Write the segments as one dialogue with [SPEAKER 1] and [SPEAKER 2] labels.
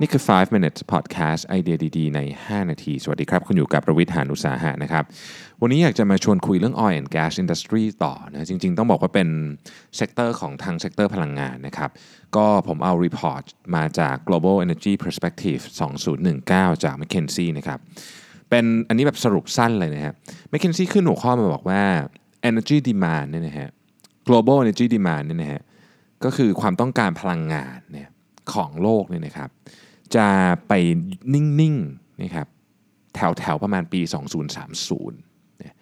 [SPEAKER 1] นี่คือ 5 minutes podcast ไอเดียดีๆ ใน 5 นาที สวัสดีครับ คุณอยู่กับประวิทหาญอุตสาหะนะครับ วันนี้อยากจะมาชวนคุยเรื่อง oil and gas industry ต่อนะจริงๆ ต้องบอกว่าเป็น sector ของทาง sector พลังงานนะครับ ก็ผมเอา report มาจาก global energy perspective 2019 จาก McKinsey นะครับ เป็นอันนี้แบบสรุปสั้นเลยนะฮะ McKinsey ขึ้นหัวข้อมาบอกว่า energy demand เนี่ยนะฮะ global energy demand เนี่ยนะฮะก็คือความต้องการพลังงานเนี่ยของโลกเนี่ยนะครับ จะไปนิ่งๆนะครับแถวแถวประมาณปี 2030เนี่ย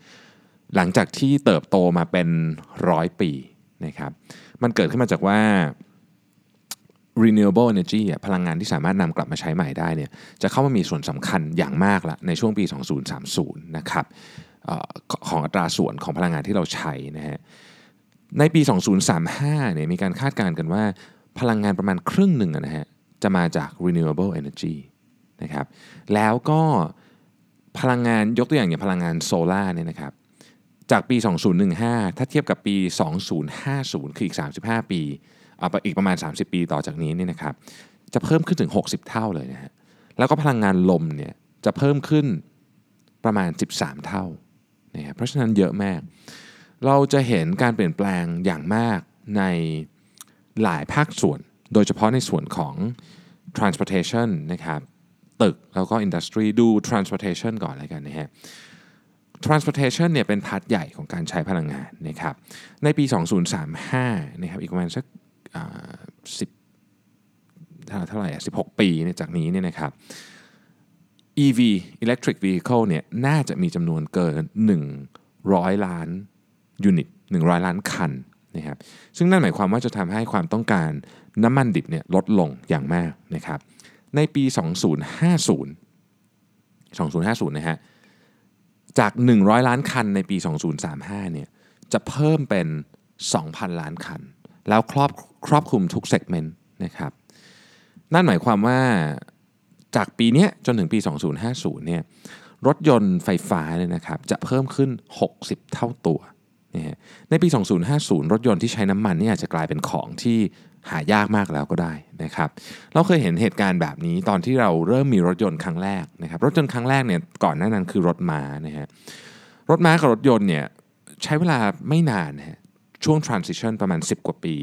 [SPEAKER 1] หลังจากที่เติบโตมาเป็นร้อยปีนะครับมันเกิดขึ้นมาจากว่า renewable energy พลังงานที่สามารถนำกลับมาใช้ใหม่ได้เนี่ยจะเข้ามามีส่วนสำคัญอย่างมากละในช่วงปี 2030 นะครับของอัตราส่วนของพลังงานที่เราใช้นะฮะในปี 2035 เนี่ยมีการคาดการณ์กันว่าพลังงานประมาณครึ่งหนึ่งนะฮะ จะมาจาก renewable energy นะครับแล้วก็พลังงานยกตัวอย่างอย่างพลังงานโซลาร์เนี่ยนะครับจากปี 2015 ถ้าเทียบกับปี 2050 คืออีก 35 ปีเอาไปอีกประมาณ 30 ปีต่อจากนี้เนี่ยนะครับจะเพิ่มขึ้นถึง 60 เท่าเลยนะฮะแล้วก็พลังงานลมเนี่ยจะเพิ่มขึ้นประมาณ 13 เท่านะเพราะฉะนั้นเยอะมาก เราจะเห็นการเปลี่ยนแปลงอย่างมากในหลายภาคส่วน โดยเฉพาะในส่วนของ transportation นะครับตึกแล้วก็ industry ดู transportation ก่อนเลยกันนะฮะ transportation เนี่ยเป็นพาร์ทใหญ่ของการใช้พลังงานนะครับในปี 2035นะครับอีกประมาณสักสิบเท่าไหร่อะ16 ปีเนี่ยจากนี้เนี่ยนะครับ EV electric vehicle เนี่ยน่าจะมีจำนวนเกิน 100 ล้านยูนิต100 ล้านคัน นะครับซึ่งนั่นหมายความว่าจะทำให้ความต้องการน้ำมันดิบเนี่ยลดลงอย่างมากนะครับในปี 2050 2050 นะฮะจาก 100 ล้านคันในปี 2035 เนี่ยจะเพิ่มเป็น 2,000 ล้านคัน แล้วครอบครอบคลุมทุกเซกเมนต์นะครับนั่นหมายความว่าจากปีนี้จนถึงปี 2050 เนี่ยรถยนต์ไฟฟ้าเนี่ยนะครับจะเพิ่มขึ้น 60 เท่าตัว นะในปี 2050 รถยนต์ที่ใช้น้ำมันนี่อาจจะกลายเป็นของที่หายากมากแล้วก็ได้นะครับ เราเคยเห็นเหตุการณ์แบบนี้ตอนที่เราเริ่มมีรถยนต์ครั้งแรกนะครับ รถยนต์ครั้งแรกเนี่ยก่อนหน้านั้นคือรถม้านะฮะ รถม้ากับรถยนต์เนี่ยใช้เวลาไม่นานนะฮะ ช่วง transition ประมาณ 10 กว่าปี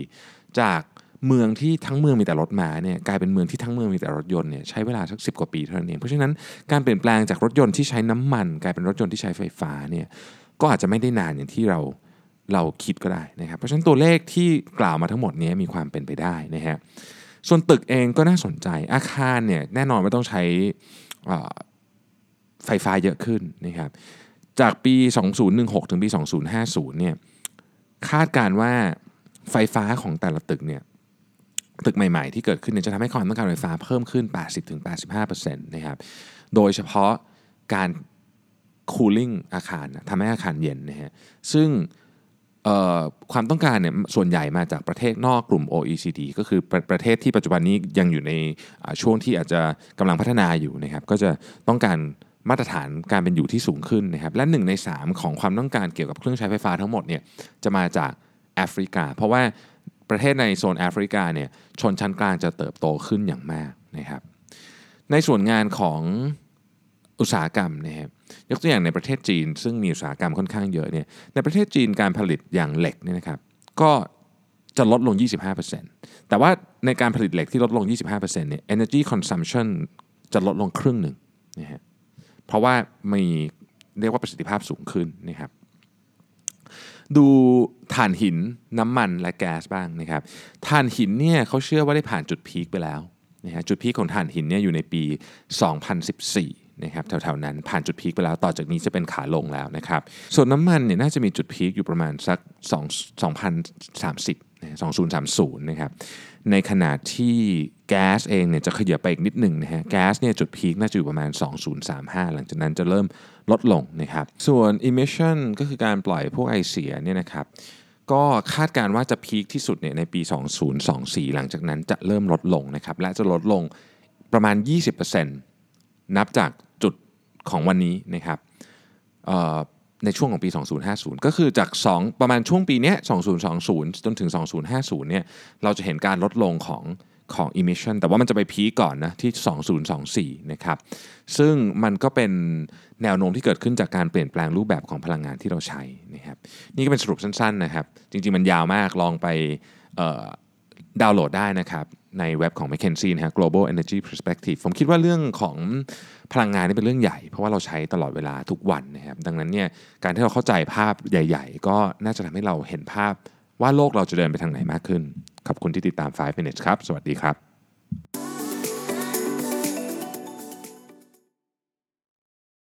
[SPEAKER 1] จากเมืองที่ทั้งเมืองมีแต่รถม้าเนี่ยกลายเป็นเมืองที่ทั้งเมืองมีแต่รถยนต์เนี่ยใช้เวลาสักสิกว่าปีเท่านั้นเอง เพราะฉะนั้นการเปลี่ยนแปลงจากรถยนต์ที่ใช้น้ำมัน กลายเป็นรถยนต์ที่ใช้ไฟฟ้าเนี่ย ก็อาจจะไม่ได้นานอย่างที่เราเราคิดก็ได้นะครับ เพราะฉะนั้นตัวเลขที่กล่าวมาทั้งหมดนี้มีความเป็นไปได้นะฮะส่วนตึกเองก็น่าสนใจอาคารเนี่ยแน่นอนไม่ต้องใช้ไฟฟ้าเยอะขึ้นนะครับจากปี 2016 ถึงปี 2050 เนี่ยคาดการว่าไฟฟ้าของแต่ละตึกเนี่ยตึกใหม่ๆ ที่เกิดขึ้นเนี่ยจะทำให้ความต้องการไฟฟ้าเพิ่มขึ้น 80-85%นะครับโดยเฉพาะการ cooling อาคารทำให้อาคารเย็นนะฮะซึ่งความต้องการเนี่ยส่วนใหญ่มาจากประเทศนอกกลุ่ม OECD ก็คือประประเทศที่ปัจจุบันนี้ยังอยู่ในช่วงที่อาจจะกำลังพัฒนาอยู่นะครับก็จะต้องการมาตรฐานการเป็นอยู่ที่สูงขึ้นนะครับและ1ใน 3 ของความต้องการเกี่ยวกับเครื่องใช้ไฟฟ้าทั้งหมดเนี่ยจะมาจากแอฟริกา เพราะว่าประเทศในโซนแอฟริกาเนี่ยชนชั้นกลางจะเติบโตขึ้นอย่างมากนะครับในส่วนงานของอุตสาหกรรมนะครับ ยกตัวอย่างในประเทศจีน ซึ่งมีอุตสาหกรรมค่อนข้างเยอะเนี่ยในประเทศจีนการผลิตอย่างเหล็กเนี่ยนะครับก็จะลดลง 25%แต่ว่าในการผลิตเหล็กที่ลดลง 25%เนี่ย energy consumption จะลดลงครึ่งหนึ่งนะฮะเพราะว่ามีเรียกว่าประสิทธิภาพสูงขึ้นนะครับดูถ่านหินน้ำมันและแก๊สบ้างนะครับถ่านหินเนี่ยเขาเชื่อว่าได้ผ่านจุดพีคไปแล้วนะฮะจุดพีคของถ่านหินเนี่ยอยู่ในปี 2014 นะครับแถวๆนั้นผ่านจุดพีคไปแล้วต่อจากนี้จะเป็นขาลงแล้วนะครับส่วนน้ำมันเนี่ยน่าจะมีจุดพีคอยู่ประมาณสัก2 2030นะ2030นะครับในขณะที่แก๊สเองเนี่ยจะขยับไปอีกนิดหนึ่งนะฮะแก๊สเนี่ยจุดพีคน่าจะอยู่ประมาณ 2035 หลังจากนั้นจะเริ่มลดลงนะครับส่วน emission ก็คือการปล่อยพวกไอเสียเนี่ยนะครับก็คาดการว่าจะพีคที่สุดเนี่ยในปี 2024 หลังจากนั้นจะเริ่มลดลงนะครับและจะลดลงประมาณ 20%นับจาก ของวันนี้นะครับในช่วงของปี 2050 ก็คือจาก 2 ประมาณช่วงปีนี้2020 จนถึง 2050 เนี่ยเราจะเห็นการลดลงของของ emission แต่ว่ามันจะไปพีก่อนนะที่ 2024 นะครับ ซึ่งมันก็เป็นแนวโน้มที่เกิดขึ้นจากการเปลี่ยนแปลงรูปแบบของพลังงานที่เราใช้นะครับ นี่ก็เป็นสรุปสั้นๆนะครับ จริงๆ มันยาวมากลองไป ดาวน์โหลดได้นะครับในเว็บของ m c k เคนซีนะฮะ global energy perspective ผมคิดว่าเรื่องของพลังงานนี่เป็นเรื่องใหญ่ เพราะว่าเราใช้ตลอดเวลาทุกวันนะครับดังนั้นเนี่ยการที่เราเข้าใจภาพใหญ่ ๆ ก็น่าจะทำให้เราเห็นภาพว่าโลกเราจะเดินไปทางไหนมากขึ้น ขอบคุณที่ติดตาม 5 minutes ครับ สวัสดีครับ